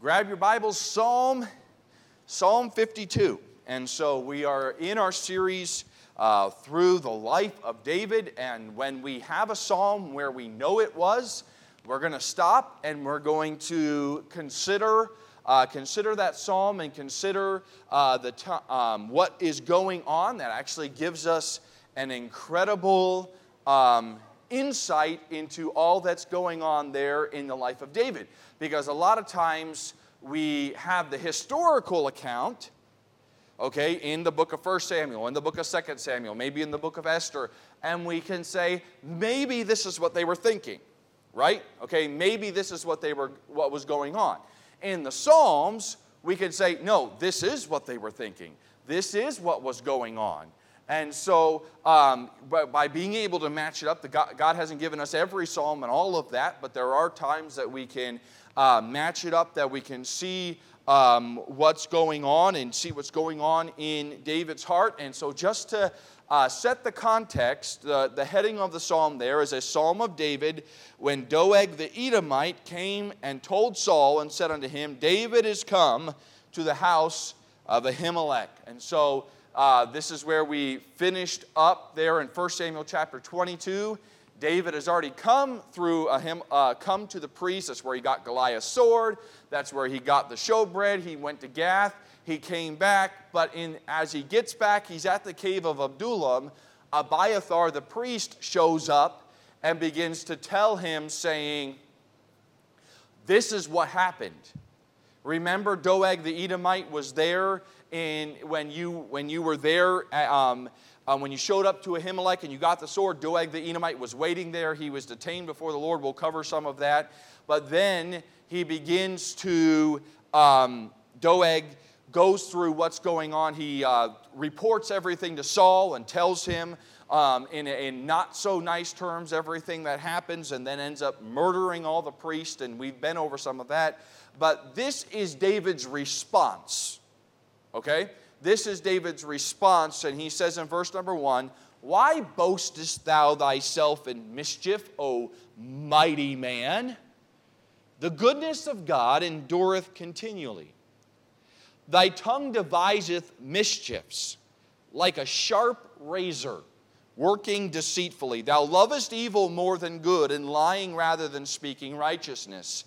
grab your Bibles, Psalm, Psalm 52. And so we are in our series uh, through the life of David. And when we have a psalm where we know it was, we're going to stop and we're going to consider. Uh, consider that psalm and consider uh, the t- um, what is going on. That actually gives us an incredible um, insight into all that's going on there in the life of David. Because a lot of times we have the historical account, okay, in the book of 1 Samuel, in the book of 2 Samuel, maybe in the book of Esther, and we can say, maybe this is what they were thinking, right? Okay, maybe this is what they were what was going on. In the Psalms, we could say, no, this is what they were thinking. This is what was going on. And so, um, by being able to match it up, God, God, hasn't given us every psalm and all of that, but there are times that we can uh, match it up, that we can see um, what's going on and see what's going on in David's heart. And so, just to uh, set the context, uh, the heading of the psalm there is a psalm of David when Doeg the Edomite came and told Saul and said unto him, David is come to the house of Ahimelech. And so, uh, this is where we finished up there in 1 Samuel chapter 22. David has already come through a him, uh, come to the priest. That's where he got Goliath's sword. That's where he got the showbread. He went to Gath. He came back, but in, as he gets back, he's at the cave of Adullam. Abiathar the priest shows up and begins to tell him, saying, This is what happened. Remember, Doeg the Edomite was there in, when, you, when you were there, um, um, when you showed up to Ahimelech and you got the sword, Doeg the Edomite was waiting there. He was detained before the Lord. We'll cover some of that. But then he begins to, um, Doeg goes through what's going on. He uh, reports everything to Saul and tells him um, in, in, not so nice terms everything that happens and then ends up murdering all the priests. And we've been over some of that. But this is David's response Okay? This is David's response, and he says in verse number one, Why boastest thou thyself in mischief, O mighty man? The goodness of God endureth continually. Thy tongue deviseth mischiefs like a sharp razor, working deceitfully. Thou lovest evil more than good, and lying rather than speaking righteousness.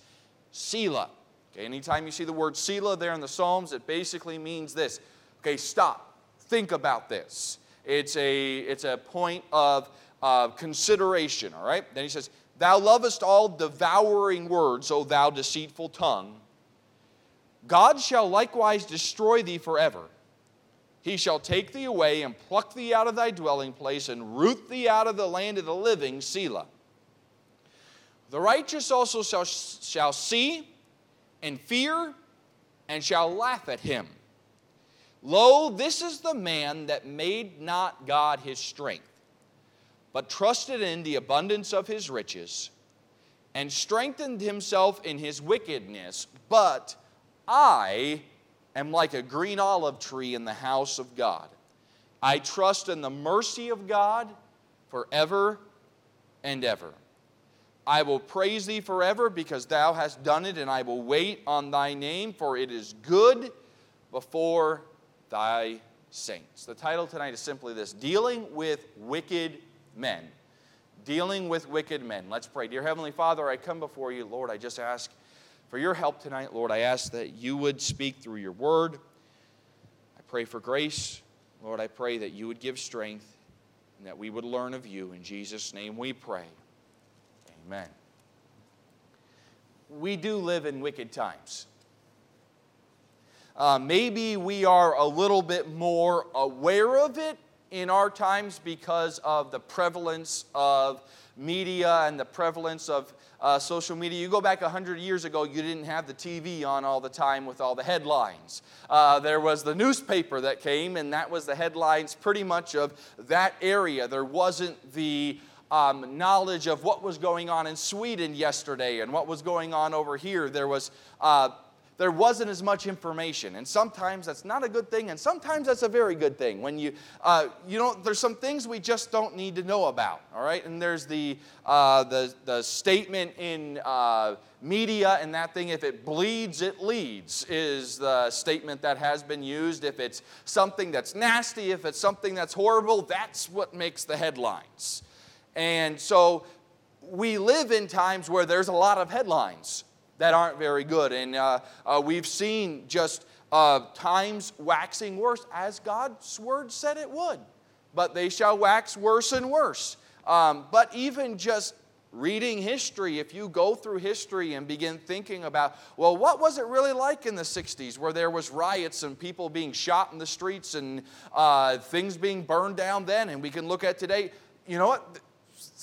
Selah. Okay, anytime you see the word Selah there in the Psalms, it basically means this. Okay, stop. Think about this. It's a, it's a point of uh, consideration, all right? Then he says, Thou lovest all devouring words, O thou deceitful tongue. God shall likewise destroy thee forever. He shall take thee away and pluck thee out of thy dwelling place and root thee out of the land of the living, Selah. The righteous also shall, shall see and fear and shall laugh at him. Lo, this is the man that made not God his strength, but trusted in the abundance of his riches, and strengthened himself in his wickedness. But I am like a green olive tree in the house of God. I trust in the mercy of God forever and ever. I will praise thee forever because thou hast done it, and I will wait on thy name, for it is good before thy saints. The title tonight is simply this Dealing with Wicked Men. Dealing with wicked men. Let's pray. Dear Heavenly Father, I come before you, Lord. I just ask for your help tonight, Lord. I ask that you would speak through your word. I pray for grace. Lord, I pray that you would give strength and that we would learn of you. In Jesus' name we pray. Amen. We do live in wicked times. Uh, maybe we are a little bit more aware of it in our times because of the prevalence of media and the prevalence of uh, social media. You go back 100 years ago, you didn't have the TV on all the time with all the headlines. Uh, there was the newspaper that came, and that was the headlines pretty much of that area. There wasn't the um, knowledge of what was going on in Sweden yesterday and what was going on over here. There was uh, there wasn't as much information. And sometimes that's not a good thing, and sometimes that's a very good thing. When you, uh, you know, there's some things we just don't need to know about, all right? And there's the, uh, the, the statement in uh, media and that thing, if it bleeds, it leads, is the statement that has been used. If it's something that's nasty, if it's something that's horrible, that's what makes the headlines. And so we live in times where there's a lot of headlines that aren't very good. And uh, uh, we've seen just uh, times waxing worse, as God's word said it would. But they shall wax worse and worse. Um, but even just reading history, if you go through history and begin thinking about, well, what was it really like in the 60s where there was riots and people being shot in the streets and uh, things being burned down then, and we can look at today, you know what?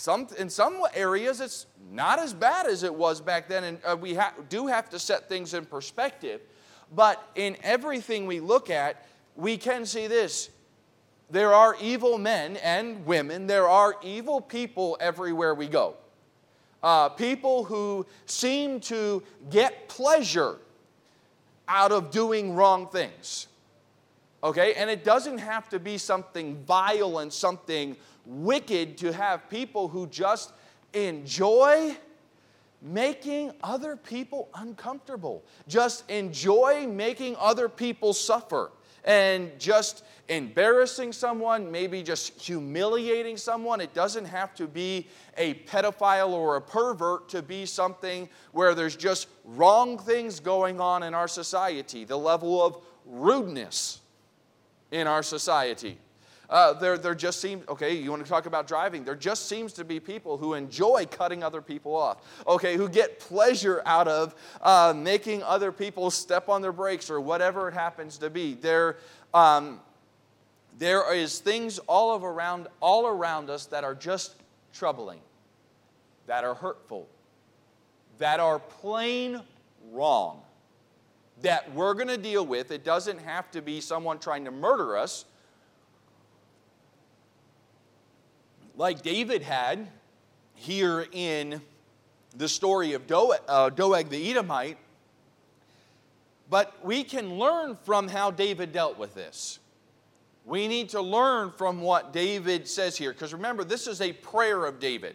Some, in some areas, it's not as bad as it was back then, and uh, we ha- do have to set things in perspective. But in everything we look at, we can see this. There are evil men and women, there are evil people everywhere we go. Uh, people who seem to get pleasure out of doing wrong things. Okay? And it doesn't have to be something violent, something wicked to have people who just enjoy making other people uncomfortable, just enjoy making other people suffer, and just embarrassing someone, maybe just humiliating someone. It doesn't have to be a pedophile or a pervert to be something where there's just wrong things going on in our society, the level of rudeness in our society. Uh, there, there just seems, okay, you want to talk about driving? There just seems to be people who enjoy cutting other people off, okay, who get pleasure out of uh, making other people step on their brakes or whatever it happens to be. There, um, there is things all of around, all around us that are just troubling, that are hurtful, that are plain wrong that we're going to deal with. It doesn't have to be someone trying to murder us. Like David had here in the story of Doeg, uh, Doeg the Edomite, but we can learn from how David dealt with this. We need to learn from what David says here, because remember, this is a prayer of David.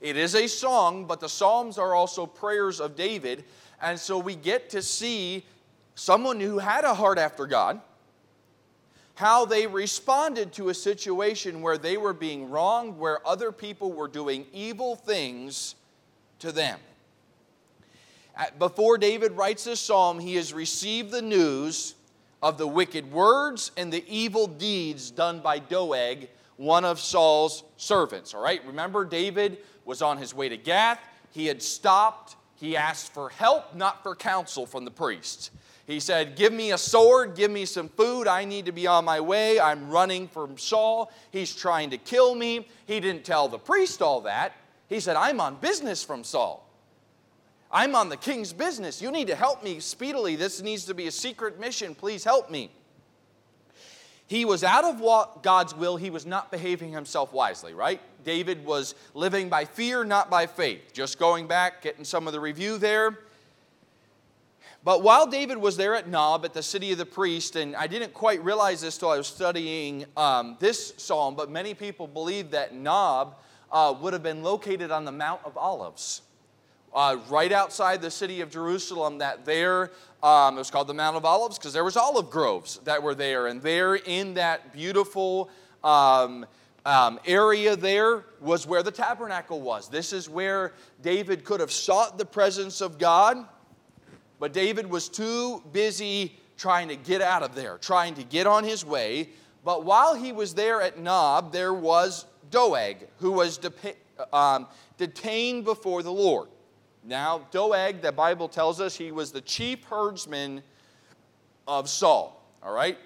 It is a song, but the Psalms are also prayers of David. And so we get to see someone who had a heart after God, how they responded to a situation where they were being wronged, where other people were doing evil things to them. Before David writes this psalm, he has received the news of the wicked words and the evil deeds done by Doeg, one of Saul's servants. All right, remember, David was on his way to Gath. He had stopped. He asked for help, not for counsel from the priests. He said, Give me a sword, give me some food. I need to be on my way. I'm running from Saul. He's trying to kill me. He didn't tell the priest all that. He said, I'm on business from Saul. I'm on the king's business. You need to help me speedily. This needs to be a secret mission. Please help me. He was out of God's will. He was not behaving himself wisely, right? David was living by fear, not by faith. Just going back, getting some of the review there. But while David was there at Nob, at the city of the priest, and I didn't quite realize this till I was studying um, this psalm, but many people believe that Nob uh, would have been located on the Mount of Olives. Uh, right outside the city of Jerusalem, that there, um, it was called the Mount of Olives because there was olive groves that were there. And there in that beautiful um, um, area there was where the tabernacle was. This is where David could have sought the presence of God but David was too busy trying to get out of there, trying to get on his way. But while he was there at Nob, there was Doeg, who was de- um, detained before the Lord. Now, Doeg, the Bible tells us he was the chief herdsman of Saul, all right?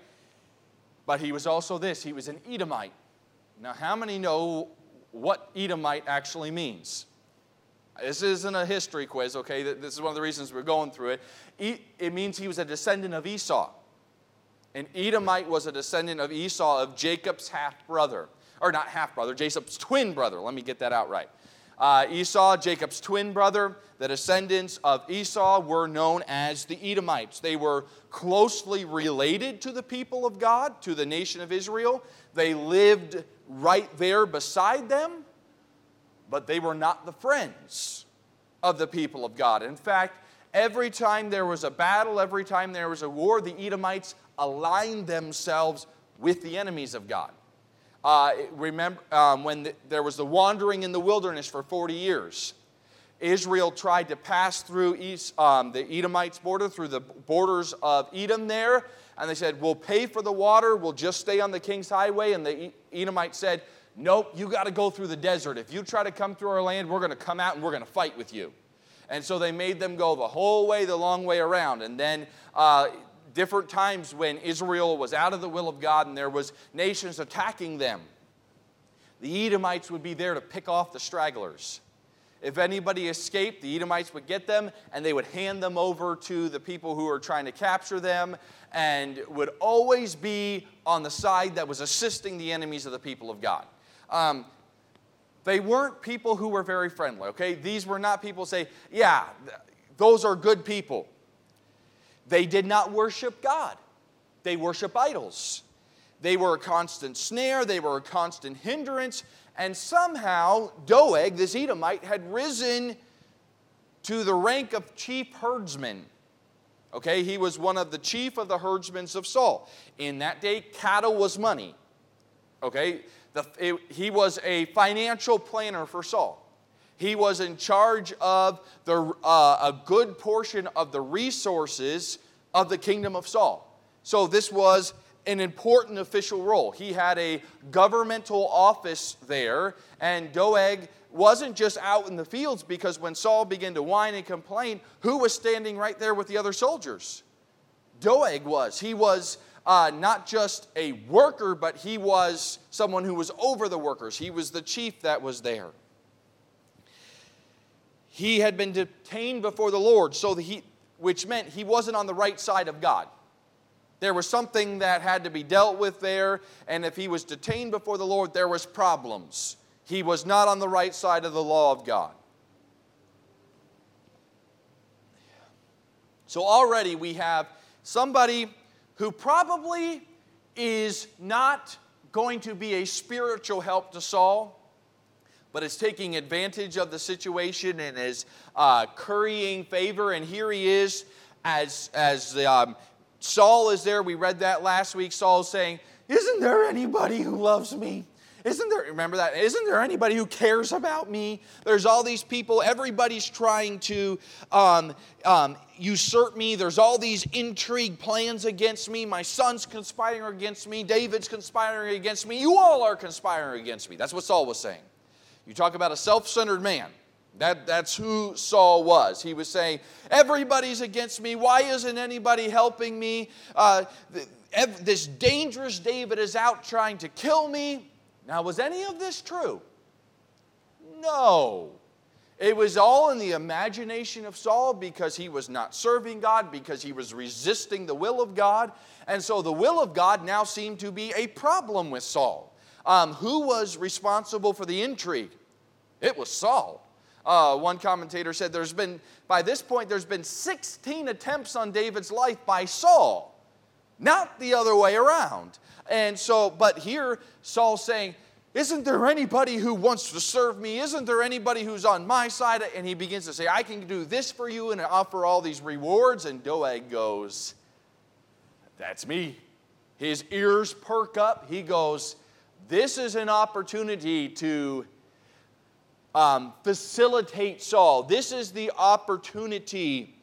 But he was also this he was an Edomite. Now, how many know what Edomite actually means? This isn't a history quiz, okay? This is one of the reasons we're going through it. It means he was a descendant of Esau. And Edomite was a descendant of Esau, of Jacob's half brother. Or not half brother, Jacob's twin brother. Let me get that out right. Uh, Esau, Jacob's twin brother, the descendants of Esau were known as the Edomites. They were closely related to the people of God, to the nation of Israel. They lived right there beside them, but they were not the friends of the people of God. In fact, every time there was a battle, every time there was a war, the Edomites aligned themselves with the enemies of God. Uh, remember um, when the, there was the wandering in the wilderness for 40 years. Israel tried to pass through East, um, the Edomites' border, through the borders of Edom there, and they said, We'll pay for the water, we'll just stay on the king's highway. And the Edomites said, Nope, you got to go through the desert. If you try to come through our land, we're going to come out and we're going to fight with you. And so they made them go the whole way, the long way around. And then uh, different times when Israel was out of the will of God and there was nations attacking them, the Edomites would be there to pick off the stragglers. If anybody escaped, the Edomites would get them and they would hand them over to the people who were trying to capture them and would always be on the side that was assisting the enemies of the people of God. Um, they weren't people who were very friendly, okay? These were not people say, yeah, those are good people. They did not worship God, they worship idols. They were a constant snare, they were a constant hindrance, and somehow Doeg, this Edomite, had risen to the rank of chief herdsman. Okay, he was one of the chief of the herdsmen of Saul. In that day, cattle was money. Okay, the, it, he was a financial planner for Saul. He was in charge of the, uh, a good portion of the resources of the kingdom of Saul. So this was an important official role. He had a governmental office there, and Doeg wasn't just out in the fields because when Saul began to whine and complain, who was standing right there with the other soldiers? Doeg was. He was uh, not just a worker, but he was someone who was over the workers. He was the chief that was there. He had been detained before the Lord, so he, which meant he wasn't on the right side of God. There was something that had to be dealt with there, and if he was detained before the Lord, there was problems. He was not on the right side of the law of God. So already we have somebody who probably is not going to be a spiritual help to Saul, but is taking advantage of the situation and is uh, currying favor. And here he is as, as um, Saul is there. We read that last week. Saul's saying, Isn't there anybody who loves me? Isn't there, remember that? Isn't there anybody who cares about me? There's all these people, everybody's trying to um, um, usurp me. There's all these intrigue plans against me. My son's conspiring against me. David's conspiring against me. You all are conspiring against me. That's what Saul was saying. You talk about a self centered man. That, that's who Saul was. He was saying, Everybody's against me. Why isn't anybody helping me? Uh, this dangerous David is out trying to kill me. Now, was any of this true? No. It was all in the imagination of Saul because he was not serving God, because he was resisting the will of God. And so the will of God now seemed to be a problem with Saul. Um, who was responsible for the intrigue? It was Saul. Uh, one commentator said there's been, by this point, there's been 16 attempts on David's life by Saul, not the other way around. And so, but here, Saul's saying, Isn't there anybody who wants to serve me? Isn't there anybody who's on my side? And he begins to say, I can do this for you and offer all these rewards. And Doeg goes, That's me. His ears perk up. He goes, This is an opportunity to um, facilitate Saul. This is the opportunity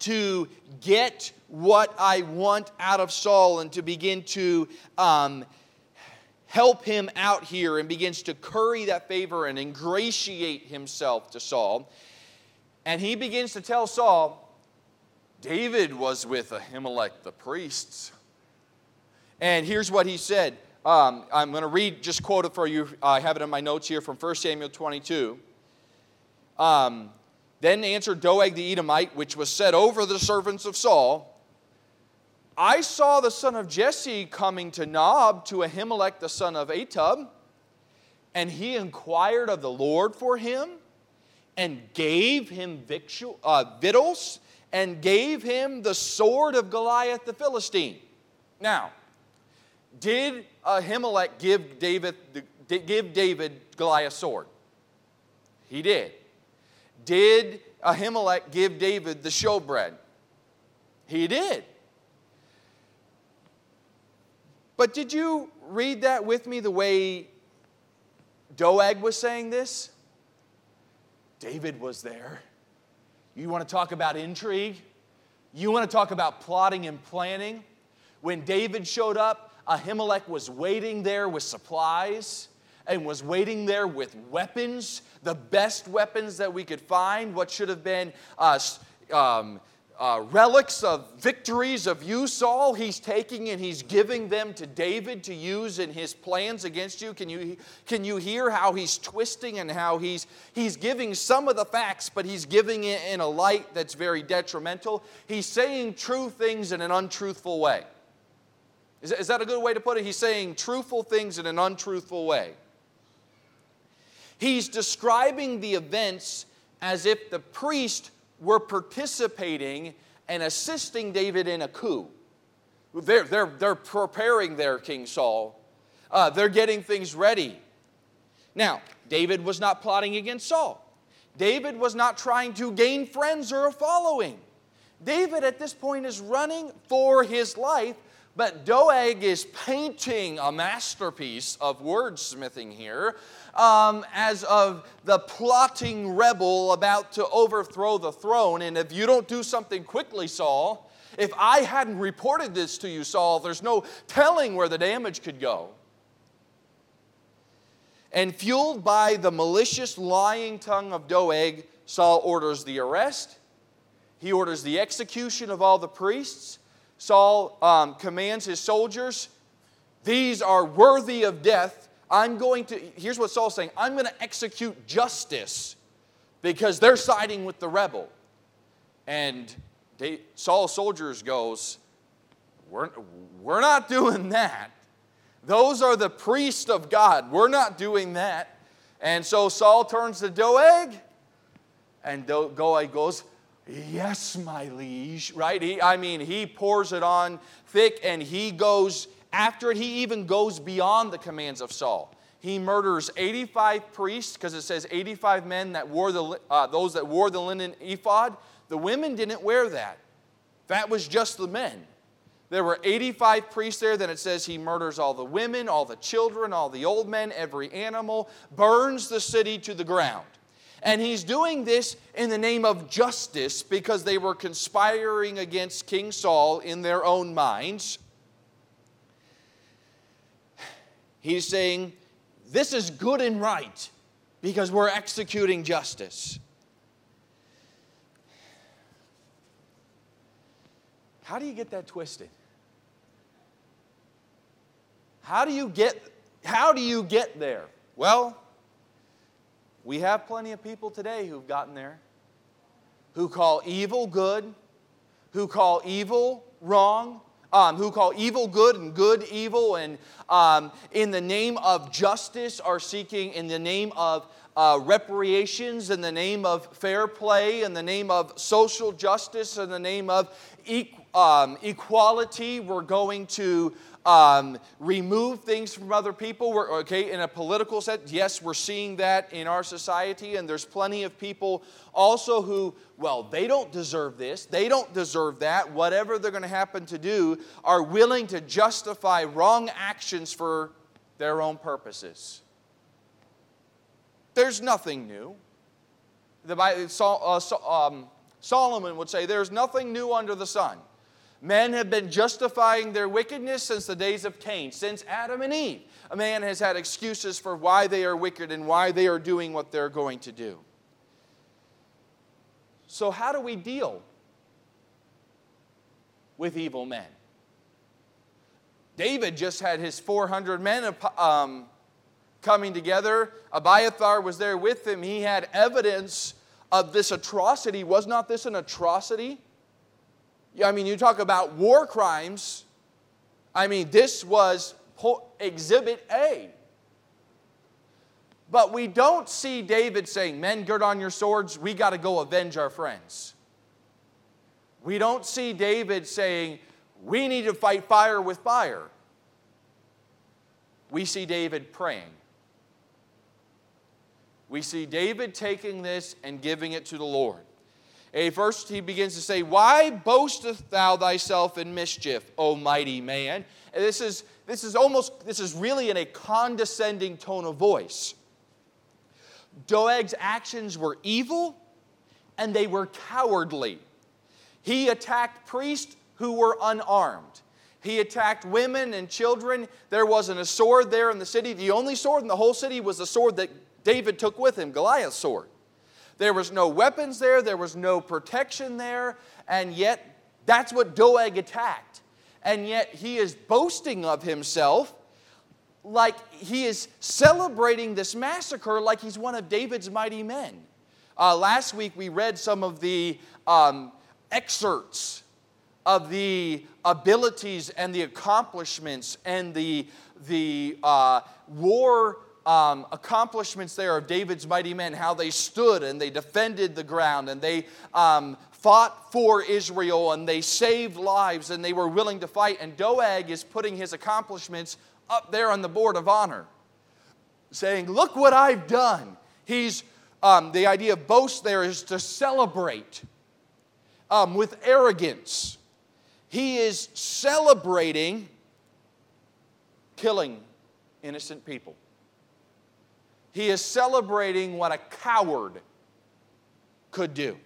to get what I want out of Saul and to begin to um, help him out here and begins to curry that favor and ingratiate himself to Saul. And he begins to tell Saul, David was with Ahimelech the priests. And here's what he said um, I'm going to read, just quote it for you. I have it in my notes here from 1 Samuel 22. Um, then answered Doeg the Edomite, which was set over the servants of Saul, I saw the son of Jesse coming to Nob to Ahimelech the son of Ahitub. and he inquired of the Lord for him and gave him uh, victuals and gave him the sword of Goliath the Philistine. Now, did Ahimelech give David, give David Goliath's sword? He did. Did Ahimelech give David the showbread? He did. But did you read that with me the way Doeg was saying this? David was there. You want to talk about intrigue? You want to talk about plotting and planning? When David showed up, Ahimelech was waiting there with supplies and was waiting there with weapons, the best weapons that we could find, what should have been uh, um, uh, relics of victories of you, Saul, he's taking and he's giving them to David to use in his plans against you. Can you, can you hear how he's twisting and how he's, he's giving some of the facts, but he's giving it in a light that's very detrimental? He's saying true things in an untruthful way. Is, is that a good way to put it? He's saying truthful things in an untruthful way. He's describing the events as if the priest were participating and assisting David in a coup. They're, they're, they're preparing their King Saul. Uh, they're getting things ready. Now, David was not plotting against Saul. David was not trying to gain friends or a following. David at this point is running for his life, but Doeg is painting a masterpiece of wordsmithing here um, as of the plotting rebel about to overthrow the throne. And if you don't do something quickly, Saul, if I hadn't reported this to you, Saul, there's no telling where the damage could go. And fueled by the malicious lying tongue of Doeg, Saul orders the arrest, he orders the execution of all the priests. Saul um, commands his soldiers, These are worthy of death I'm going to, here's what Saul's saying I'm going to execute justice because they're siding with the rebel. And Saul's soldiers goes, we're, we're not doing that. Those are the priests of God. We're not doing that. And so Saul turns to Doeg, and Doeg goes, Yes, my liege, right? He, I mean, he pours it on thick and he goes after it, he even goes beyond the commands of Saul. He murders 85 priests because it says 85 men that wore the, uh, those that wore the linen ephod. The women didn't wear that. That was just the men. There were 85 priests there. Then it says he murders all the women, all the children, all the old men, every animal, burns the city to the ground. And he's doing this in the name of justice because they were conspiring against King Saul in their own minds. He's saying, This is good and right because we're executing justice. How do you get that twisted? How do you get how do you get there? Well, we have plenty of people today who've gotten there who call evil good, who call evil wrong, um, who call evil good and good evil, and um, in the name of justice are seeking, in the name of uh, reparations, in the name of fair play, in the name of social justice, in the name of e- um, equality, we're going to um, remove things from other people. We're, okay, in a political sense, yes, we're seeing that in our society, and there's plenty of people also who, well, they don't deserve this, they don't deserve that, whatever they're going to happen to do, are willing to justify wrong actions for their own purposes. There's nothing new. The Bible, uh, um, Solomon would say, There's nothing new under the sun. Men have been justifying their wickedness since the days of Cain, since Adam and Eve. A man has had excuses for why they are wicked and why they are doing what they're going to do. So, how do we deal with evil men? David just had his 400 men um, coming together. Abiathar was there with him. He had evidence of this atrocity. Was not this an atrocity? I mean, you talk about war crimes. I mean, this was exhibit A. But we don't see David saying, Men, gird on your swords, we got to go avenge our friends. We don't see David saying, We need to fight fire with fire. We see David praying. We see David taking this and giving it to the Lord. A first he begins to say, Why boastest thou thyself in mischief, O mighty man? And this is, this is almost, this is really in a condescending tone of voice. Doeg's actions were evil and they were cowardly. He attacked priests who were unarmed. He attacked women and children. There wasn't a sword there in the city. The only sword in the whole city was the sword that David took with him, Goliath's sword. There was no weapons there, there was no protection there, and yet that's what Doeg attacked. And yet he is boasting of himself like he is celebrating this massacre like he's one of David's mighty men. Uh, last week we read some of the um, excerpts of the abilities and the accomplishments and the, the uh, war um, accomplishments there of David's mighty men, how they stood and they defended the ground and they um, fought for Israel and they saved lives and they were willing to fight. And Doeg is putting his accomplishments up there on the board of honor, saying, Look what I've done. He's, um, the idea of boast there is to celebrate um, with arrogance. He is celebrating killing innocent people. He is celebrating what a coward could do.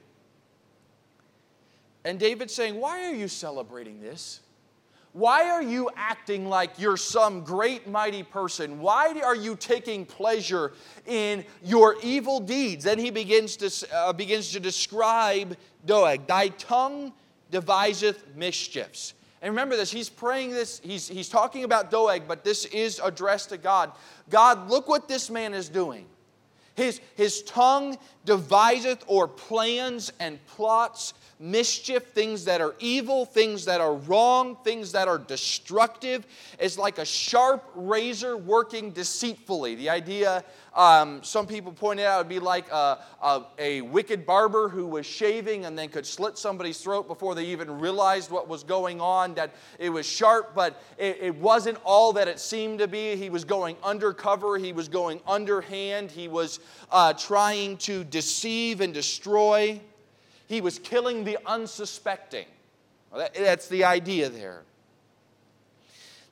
And David's saying, Why are you celebrating this? Why are you acting like you're some great, mighty person? Why are you taking pleasure in your evil deeds? Then he begins to, uh, begins to describe Doeg. Thy tongue deviseth mischiefs. And remember this, he's praying this, he's, he's talking about Doeg, but this is addressed to God. God, look what this man is doing. His, his tongue deviseth or plans and plots mischief, things that are evil, things that are wrong, things that are destructive. is like a sharp razor working deceitfully. The idea, um, some people pointed out, would be like a, a, a wicked barber who was shaving and then could slit somebody's throat before they even realized what was going on, that it was sharp, but it, it wasn't all that it seemed to be. He was going undercover, he was going underhand, he was uh, trying to deceive and destroy. He was killing the unsuspecting. Well, that, that's the idea there.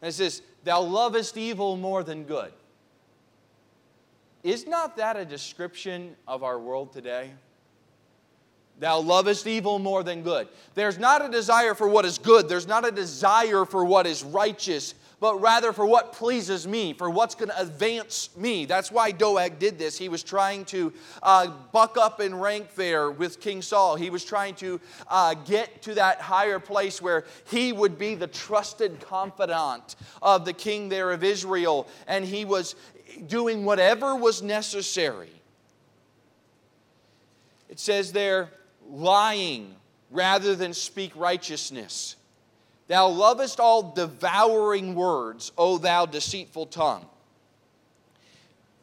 And it says, Thou lovest evil more than good. Is not that a description of our world today? Thou lovest evil more than good. There's not a desire for what is good. There's not a desire for what is righteous but rather for what pleases me, for what's going to advance me. That's why Doeg did this. He was trying to uh, buck up in rank there with King Saul. He was trying to uh, get to that higher place where he would be the trusted confidant of the king there of Israel, and he was doing whatever was necessary. It says there, lying rather than speak righteousness. Thou lovest all devouring words, O thou deceitful tongue.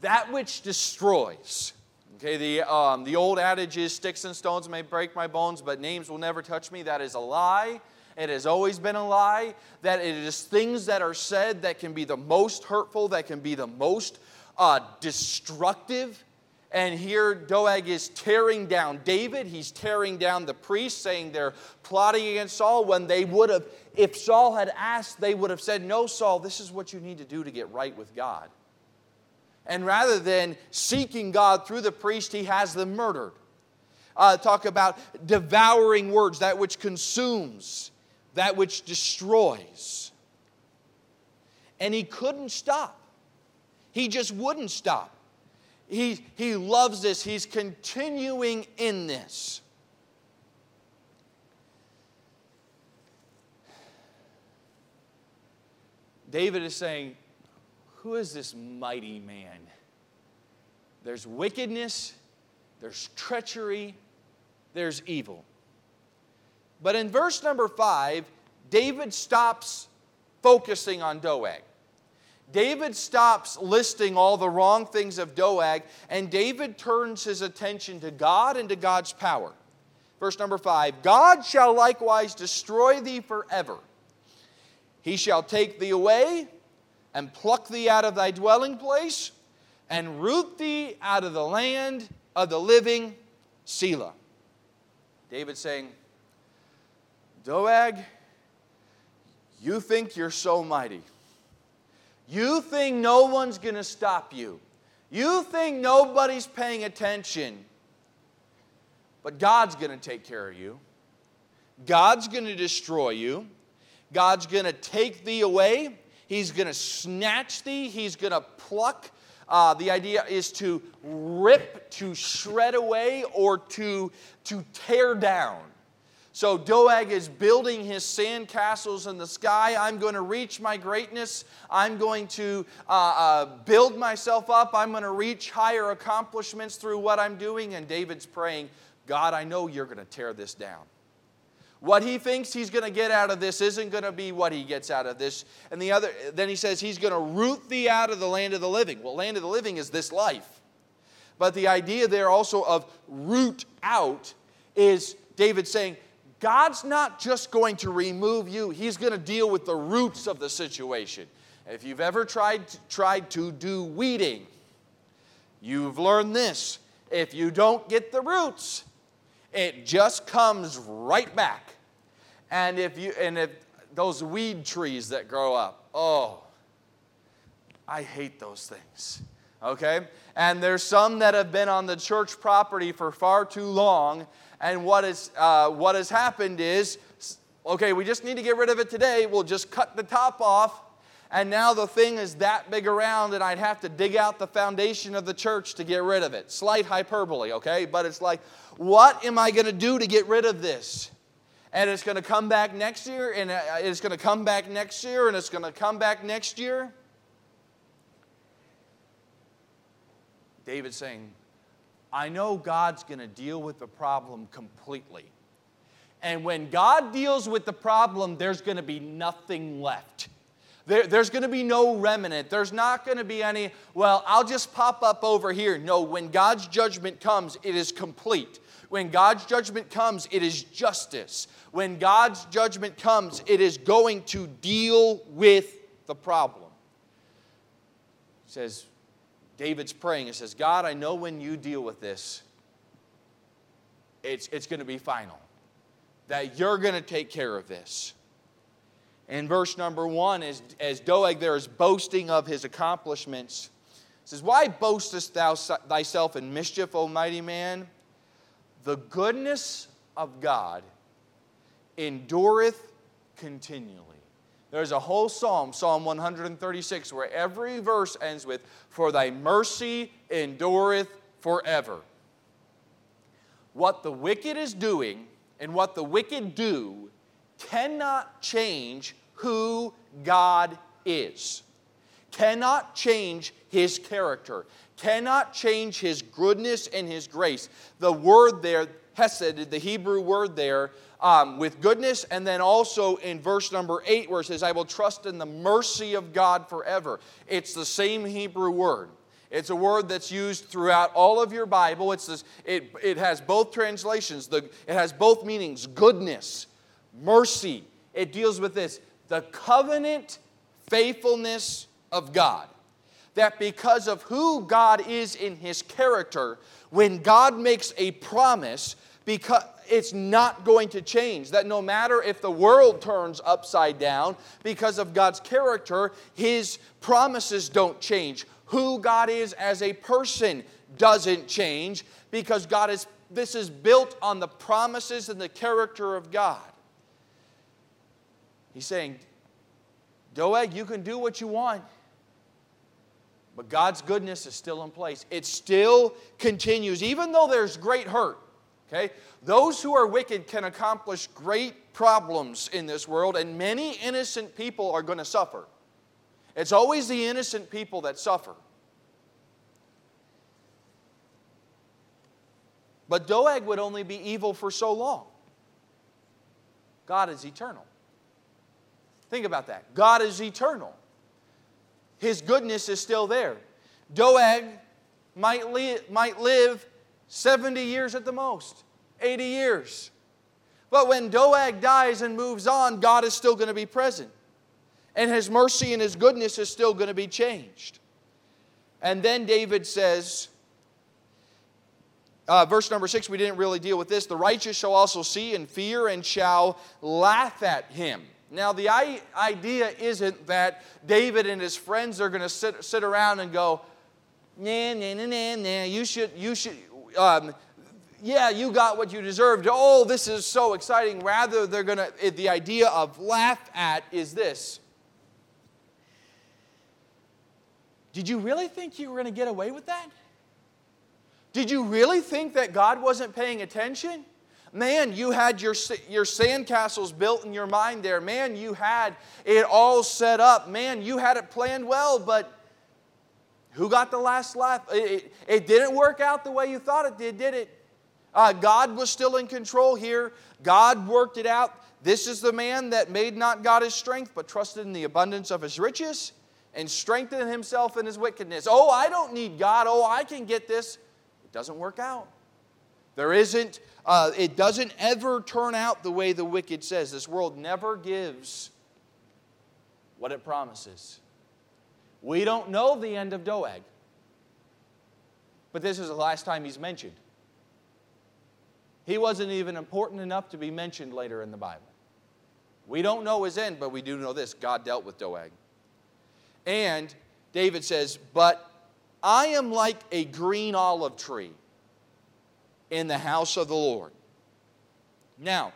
That which destroys. Okay, the, um, the old adage is sticks and stones may break my bones, but names will never touch me. That is a lie. It has always been a lie. That it is things that are said that can be the most hurtful, that can be the most uh, destructive. And here Doeg is tearing down David. He's tearing down the priests, saying they're plotting against Saul when they would have, if Saul had asked, they would have said, No, Saul, this is what you need to do to get right with God. And rather than seeking God through the priest, he has them murdered. Uh, talk about devouring words, that which consumes, that which destroys. And he couldn't stop. He just wouldn't stop. He, he loves this. He's continuing in this. David is saying, Who is this mighty man? There's wickedness, there's treachery, there's evil. But in verse number five, David stops focusing on Doeg. David stops listing all the wrong things of Doeg, and David turns his attention to God and to God's power. Verse number five God shall likewise destroy thee forever. He shall take thee away and pluck thee out of thy dwelling place and root thee out of the land of the living, Selah. David saying, Doeg, you think you're so mighty. You think no one's going to stop you. You think nobody's paying attention. But God's going to take care of you. God's going to destroy you. God's going to take thee away. He's going to snatch thee. He's going to pluck. Uh, the idea is to rip, to shred away, or to, to tear down. So Doeg is building his sand castles in the sky. I'm going to reach my greatness. I'm going to uh, uh, build myself up. I'm going to reach higher accomplishments through what I'm doing. And David's praying, God, I know you're going to tear this down. What he thinks he's going to get out of this isn't going to be what he gets out of this. And the other, then he says he's going to root thee out of the land of the living. Well, land of the living is this life. But the idea there also of root out is David saying, God's not just going to remove you, He's going to deal with the roots of the situation. If you've ever tried, tried to do weeding, you've learned this. If you don't get the roots, it just comes right back. And if you and if those weed trees that grow up, oh, I hate those things. Okay? And there's some that have been on the church property for far too long. And what, is, uh, what has happened is, okay, we just need to get rid of it today. We'll just cut the top off. And now the thing is that big around, and I'd have to dig out the foundation of the church to get rid of it. Slight hyperbole, okay? But it's like, what am I going to do to get rid of this? And it's going to come back next year, and uh, it's going to come back next year, and it's going to come back next year. David's saying, I know God's going to deal with the problem completely. And when God deals with the problem, there's going to be nothing left. There, there's going to be no remnant. There's not going to be any, well, I'll just pop up over here. No, when God's judgment comes, it is complete. When God's judgment comes, it is justice. When God's judgment comes, it is going to deal with the problem. Says, David's praying and says, God, I know when you deal with this, it's, it's going to be final. That you're going to take care of this. In verse number one, as, as Doeg there is boasting of his accomplishments, says, Why boastest thou thyself in mischief, O mighty man? The goodness of God endureth continually. There's a whole psalm, Psalm 136, where every verse ends with, For thy mercy endureth forever. What the wicked is doing and what the wicked do cannot change who God is, cannot change his character, cannot change his goodness and his grace. The word there, Hesed, the Hebrew word there, um, with goodness, and then also in verse number eight, where it says, I will trust in the mercy of God forever. It's the same Hebrew word. It's a word that's used throughout all of your Bible. It's this, it, it has both translations, the, it has both meanings goodness, mercy. It deals with this the covenant faithfulness of God that because of who God is in his character, when God makes a promise, because it's not going to change. That no matter if the world turns upside down, because of God's character, his promises don't change. Who God is as a person doesn't change because God is this is built on the promises and the character of God. He's saying, Doeg, you can do what you want. But God's goodness is still in place. It still continues, even though there's great hurt. Okay? Those who are wicked can accomplish great problems in this world, and many innocent people are going to suffer. It's always the innocent people that suffer. But Doeg would only be evil for so long. God is eternal. Think about that. God is eternal. his goodness is still there. Doeg might, li- might live 70 years at the most, 80 years. But when Doeg dies and moves on, God is still going to be present. And his mercy and his goodness is still going to be changed. And then David says, uh, verse number six, we didn't really deal with this. The righteous shall also see and fear and shall laugh at him. Now, the idea isn't that David and his friends are going to sit, sit around and go, nah, nah, nah, nah, nah, you should, you should, um, yeah, you got what you deserved. Oh, this is so exciting. Rather, they're going to, the idea of laugh at is this. Did you really think you were going to get away with that? Did you really think that God wasn't paying attention? Man, you had your, your sandcastles built in your mind there. Man, you had it all set up. Man, you had it planned well, but who got the last laugh? It, it, it didn't work out the way you thought it did, did it? Uh, God was still in control here. God worked it out. This is the man that made not God his strength, but trusted in the abundance of his riches and strengthened himself in his wickedness. Oh, I don't need God. Oh, I can get this. It doesn't work out. There isn't, uh, it doesn't ever turn out the way the wicked says. This world never gives what it promises. We don't know the end of Doeg, but this is the last time he's mentioned. He wasn't even important enough to be mentioned later in the Bible. We don't know his end, but we do know this God dealt with Doeg. And David says, But I am like a green olive tree in the house of the Lord. Now,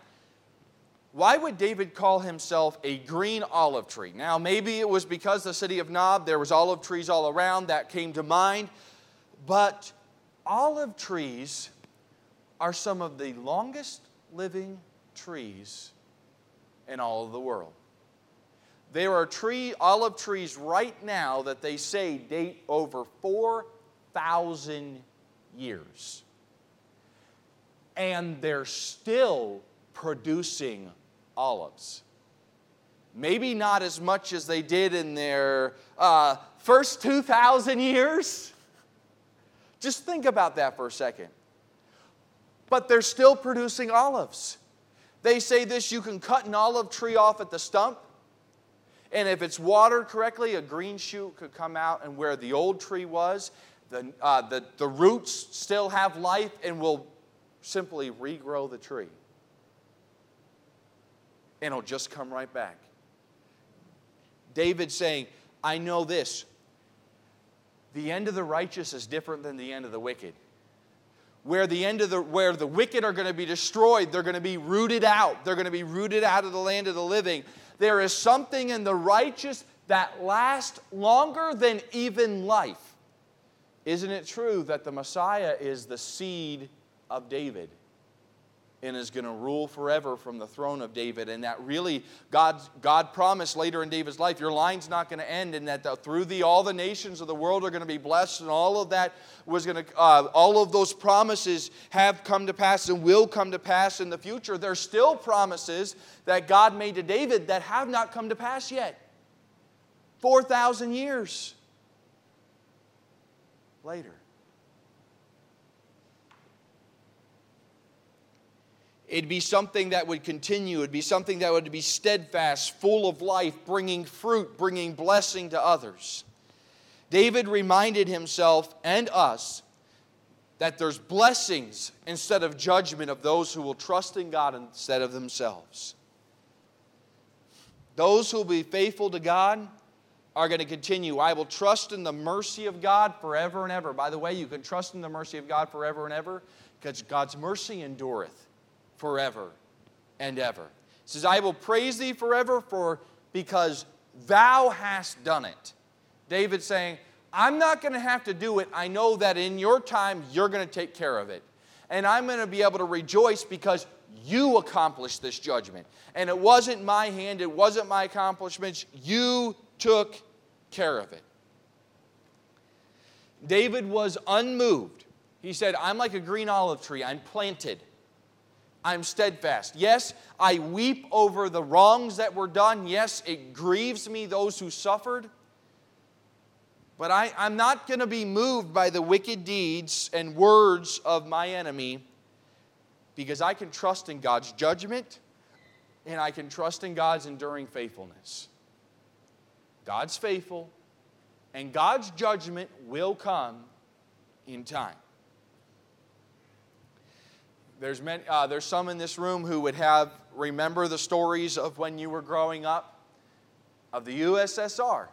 why would David call himself a green olive tree? Now, maybe it was because the city of Nob, there was olive trees all around, that came to mind. But olive trees are some of the longest living trees in all of the world. There are tree, olive trees right now that they say date over 4,000 years and they're still producing olives. Maybe not as much as they did in their uh, first 2,000 years. Just think about that for a second. But they're still producing olives. They say this you can cut an olive tree off at the stump, and if it's watered correctly, a green shoot could come out, and where the old tree was, the, uh, the, the roots still have life and will simply regrow the tree. And it'll just come right back. David saying, I know this. The end of the righteous is different than the end of the wicked. Where the end of the where the wicked are going to be destroyed, they're going to be rooted out. They're going to be rooted out of the land of the living. There is something in the righteous that lasts longer than even life. Isn't it true that the Messiah is the seed of David and is going to rule forever from the throne of David. And that really, God, God promised later in David's life, your line's not going to end, and that the, through thee, all the nations of the world are going to be blessed, and all of that was going to, uh, all of those promises have come to pass and will come to pass in the future. There's still promises that God made to David that have not come to pass yet. 4,000 years later. It'd be something that would continue. It'd be something that would be steadfast, full of life, bringing fruit, bringing blessing to others. David reminded himself and us that there's blessings instead of judgment of those who will trust in God instead of themselves. Those who will be faithful to God are going to continue. I will trust in the mercy of God forever and ever. By the way, you can trust in the mercy of God forever and ever because God's mercy endureth forever and ever. Says, I will praise thee forever for because thou hast done it. David saying, I'm not going to have to do it. I know that in your time you're going to take care of it. And I'm going to be able to rejoice because you accomplished this judgment. And it wasn't my hand, it wasn't my accomplishments. You took care of it. David was unmoved. He said, I'm like a green olive tree, I'm planted. I'm steadfast. Yes, I weep over the wrongs that were done. Yes, it grieves me those who suffered. But I, I'm not going to be moved by the wicked deeds and words of my enemy because I can trust in God's judgment and I can trust in God's enduring faithfulness. God's faithful, and God's judgment will come in time. There's, many, uh, there's some in this room who would have remember the stories of when you were growing up of the USSR,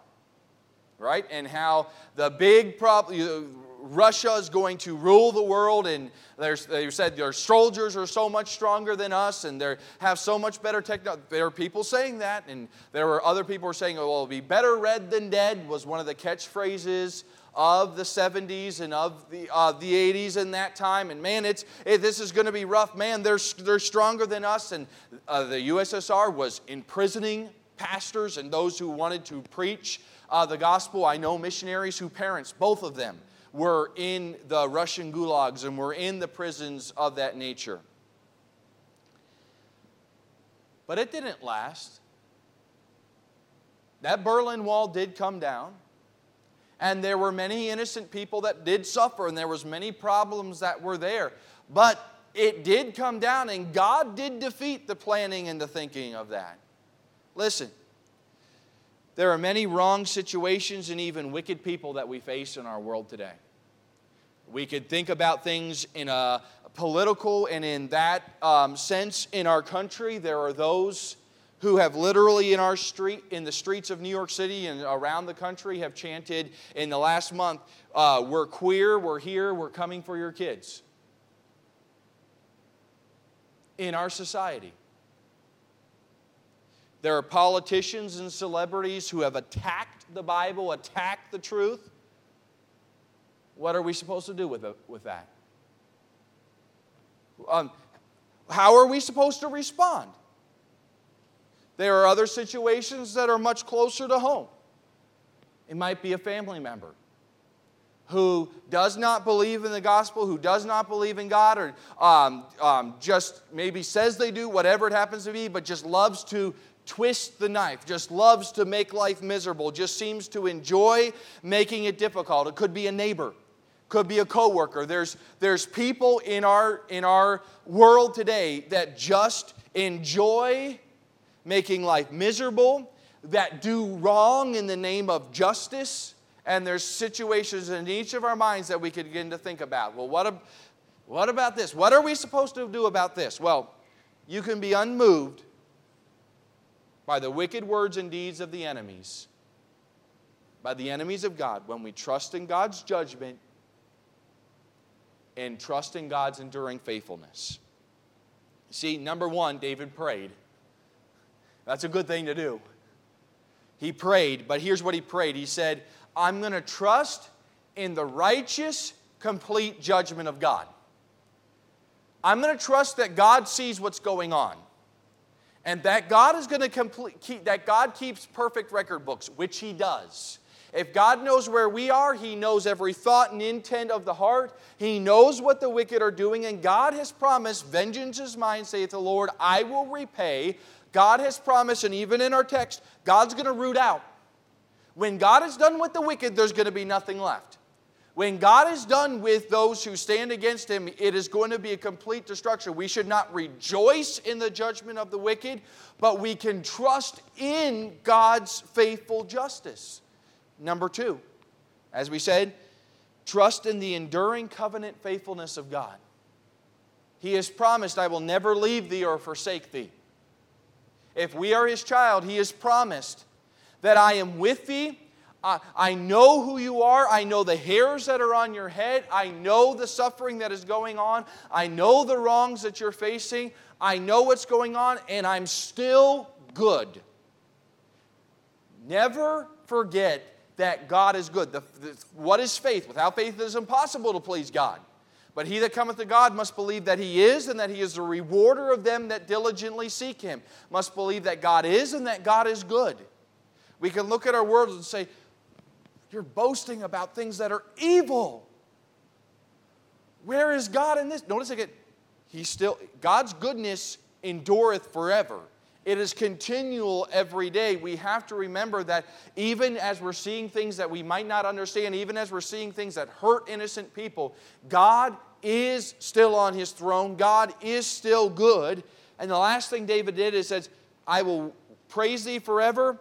right? And how the big problem, Russia is going to rule the world, and they said their soldiers are so much stronger than us, and they have so much better technology. There are people saying that, and there were other people were saying, "Well, it'll be better red than dead." Was one of the catchphrases of the 70s and of the, uh, the 80s in that time. And man, it's, it, this is going to be rough. Man, they're, they're stronger than us. And uh, the USSR was imprisoning pastors and those who wanted to preach uh, the gospel. I know missionaries who parents, both of them, were in the Russian gulags and were in the prisons of that nature. But it didn't last. That Berlin Wall did come down. And there were many innocent people that did suffer, and there was many problems that were there. But it did come down, and God did defeat the planning and the thinking of that. Listen, there are many wrong situations and even wicked people that we face in our world today. We could think about things in a political and in that um, sense in our country. There are those who have literally in our street, in the streets of New York City and around the country, have chanted in the last month, uh, "We're queer, we're here, we're coming for your kids." In our society, there are politicians and celebrities who have attacked the Bible, attacked the truth. What are we supposed to do with, it, with that? Um, how are we supposed to respond? There are other situations that are much closer to home. It might be a family member who does not believe in the gospel, who does not believe in God, or um, um, just maybe says they do, whatever it happens to be, but just loves to twist the knife, just loves to make life miserable, just seems to enjoy making it difficult. It could be a neighbor, could be a coworker. There's, there's people in our, in our world today that just enjoy making life miserable, that do wrong in the name of justice. And there's situations in each of our minds that we could begin to think about. Well, what, what about this? What are we supposed to do about this? Well, you can be unmoved by the wicked words and deeds of the enemies, by the enemies of God, when we trust in God's judgment and trust in God's enduring faithfulness. See, number one, David prayed. That's a good thing to do. He prayed, but here's what he prayed He said, I'm going to trust in the righteous, complete judgment of God. I'm going to trust that God sees what's going on and that God is going to complete keep, that God keeps perfect record books, which he does. If God knows where we are, he knows every thought and intent of the heart. He knows what the wicked are doing and God has promised, vengeance is mine saith the Lord, I will repay. God has promised and even in our text, God's going to root out. When God is done with the wicked, there's going to be nothing left. When God is done with those who stand against him, it is going to be a complete destruction. We should not rejoice in the judgment of the wicked, but we can trust in God's faithful justice. Number two, as we said, trust in the enduring covenant faithfulness of God. He has promised, I will never leave thee or forsake thee. If we are his child, he has promised that I am with thee I, I know who you are. I know the hairs that are on your head. I know the suffering that is going on. I know the wrongs that you're facing. I know what's going on, and I'm still good. Never forget that God is good. The, the, what is faith? Without faith, it is impossible to please God. But he that cometh to God must believe that he is, and that he is the rewarder of them that diligently seek him. Must believe that God is, and that God is good. We can look at our world and say, you're boasting about things that are evil. Where is God in this? Notice again, He's still, God's goodness endureth forever. It is continual every day. We have to remember that even as we're seeing things that we might not understand, even as we're seeing things that hurt innocent people, God is still on his throne. God is still good. And the last thing David did is says, I will praise thee forever,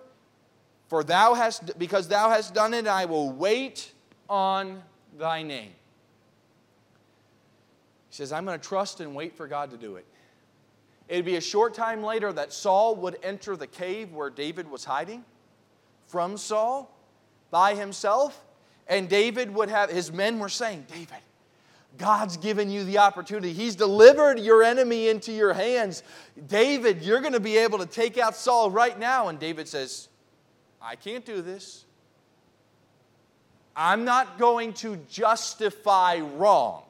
for thou hast because thou hast done it, I will wait on thy name. He says, I'm going to trust and wait for God to do it. It'd be a short time later that Saul would enter the cave where David was hiding from Saul by himself. And David would have, his men were saying, David, God's given you the opportunity. He's delivered your enemy into your hands. David, you're going to be able to take out Saul right now. And David says, I can't do this. I'm not going to justify wrong.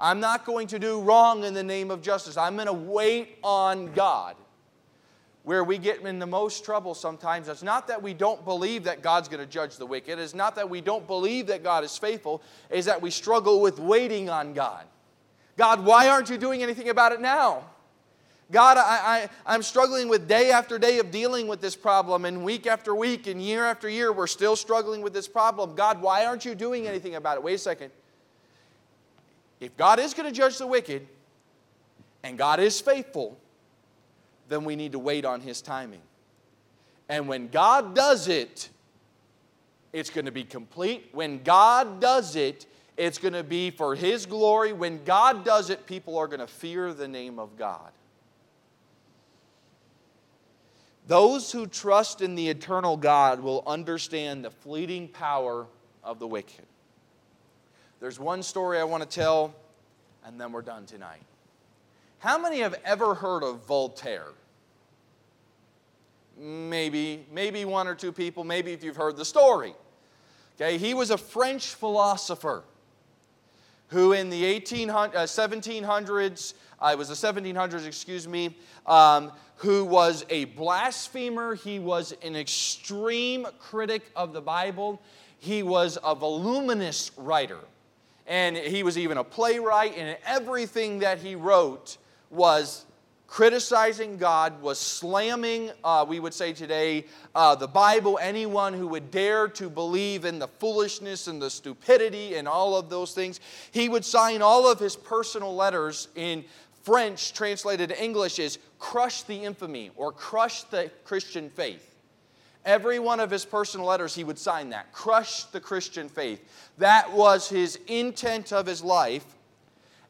I'm not going to do wrong in the name of justice. I'm going to wait on God. Where we get in the most trouble sometimes, it's not that we don't believe that God's going to judge the wicked. It's not that we don't believe that God is faithful. It's that we struggle with waiting on God. God, why aren't you doing anything about it now? God, I, I, am struggling with day after day of dealing with this problem, and week after week, and year after year, we're still struggling with this problem. God, why aren't you doing anything about it? Wait a second. If God is going to judge the wicked and God is faithful, then we need to wait on His timing. And when God does it, it's going to be complete. When God does it, it's going to be for His glory. When God does it, people are going to fear the name of God. Those who trust in the eternal God will understand the fleeting power of the wicked. There's one story I want to tell, and then we're done tonight. How many have ever heard of Voltaire? Maybe, maybe one or two people, maybe if you've heard the story. Okay, he was a French philosopher who in the 1800, uh, 1700s, uh, was the 1700s, excuse me, um, who was a blasphemer. He was an extreme critic of the Bible. He was a voluminous writer and he was even a playwright, and everything that he wrote was criticizing God, was slamming, uh, we would say today, uh, the Bible, anyone who would dare to believe in the foolishness and the stupidity and all of those things. He would sign all of his personal letters in French, translated to English, is crush the infamy or crush the Christian faith. Every one of his personal letters, he would sign that. Crush the Christian faith. That was his intent of his life.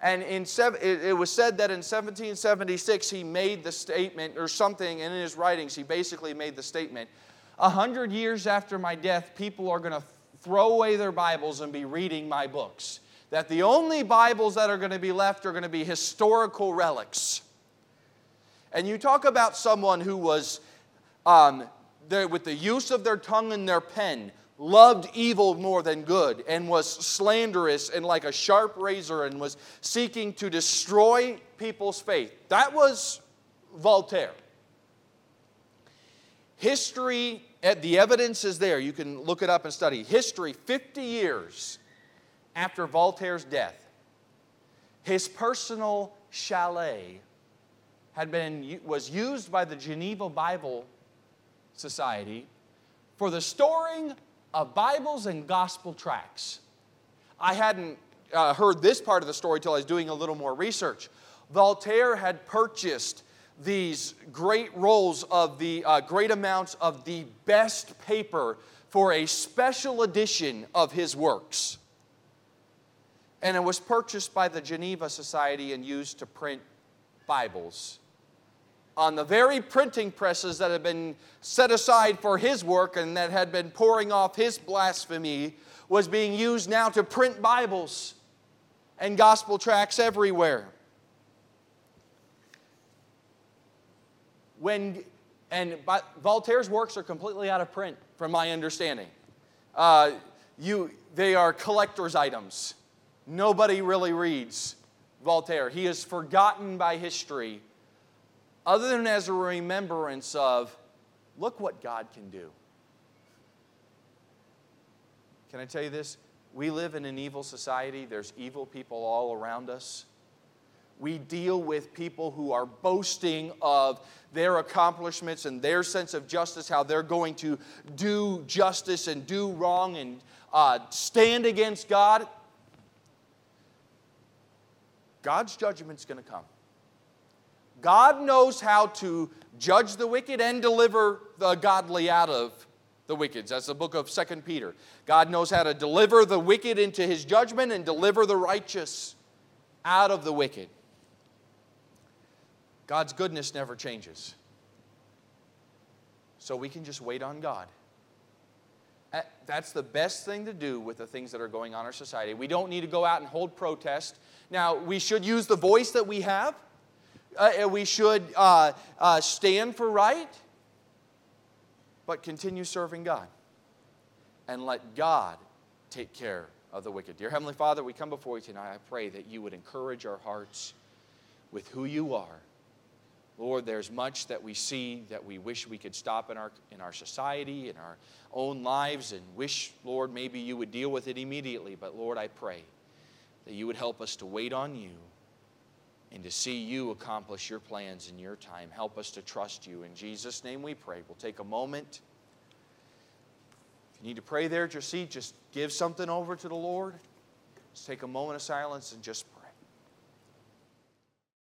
And in, it was said that in 1776 he made the statement, or something, and in his writings he basically made the statement A hundred years after my death, people are going to throw away their Bibles and be reading my books. That the only Bibles that are going to be left are going to be historical relics. And you talk about someone who was um, with the use of their tongue and their pen, loved evil more than good, and was slanderous and like a sharp razor, and was seeking to destroy people's faith. That was Voltaire. History, eh, the evidence is there. You can look it up and study. History, 50 years after Voltaire's death, his personal chalet had been, was used by the Geneva Bible Society for the storing of Bibles and gospel tracts. I hadn't uh, heard this part of the story till I was doing a little more research. Voltaire had purchased these great rolls of the uh, great amounts of the best paper for a special edition of his works. And it was purchased by the Geneva Society and used to print Bibles on the very printing presses that had been set aside for his work and that had been pouring off his blasphemy was being used now to print Bibles and gospel tracts everywhere. When, and Voltaire's works are completely out of print, from my understanding. Uh, you, they are collector's items. Nobody really reads Voltaire. He is forgotten by history other than as a remembrance of, look what God can do. Can I tell you this? We live in an evil society, there's evil people all around us. we deal with people who are boasting of their accomplishments and their sense of justice, how they're going to do justice and do wrong and uh, stand against God, God's judgment's going to come. God knows how to judge the wicked and deliver the godly out of the wicked. That's the book of Second Peter. God knows how to deliver the wicked into his judgment and deliver the righteous out of the wicked. God's goodness never changes. So we can just wait on God. Eh, that's the best thing to do with the things that are going on in our society. We don't need to go out and hold protest. Now, we should use the voice that we have. Uh, we should uh, uh, stand for right, but continue serving God and let God take care of the wicked. Dear Heavenly Father, we come before you tonight. I pray that you would encourage our hearts with who you are. Lord, there's much that we see that we wish we could stop in our, in our society, in our own lives, and wish, Lord, maybe you would deal with it immediately. But Lord, I pray that you would help us to wait on you and to see you accomplish your plans in your time. Help us to trust you. In Jesus' name we pray. We'll take a moment. If you need to pray there at your seat, just give something over to the Lord. Just take a moment of silence and just pray.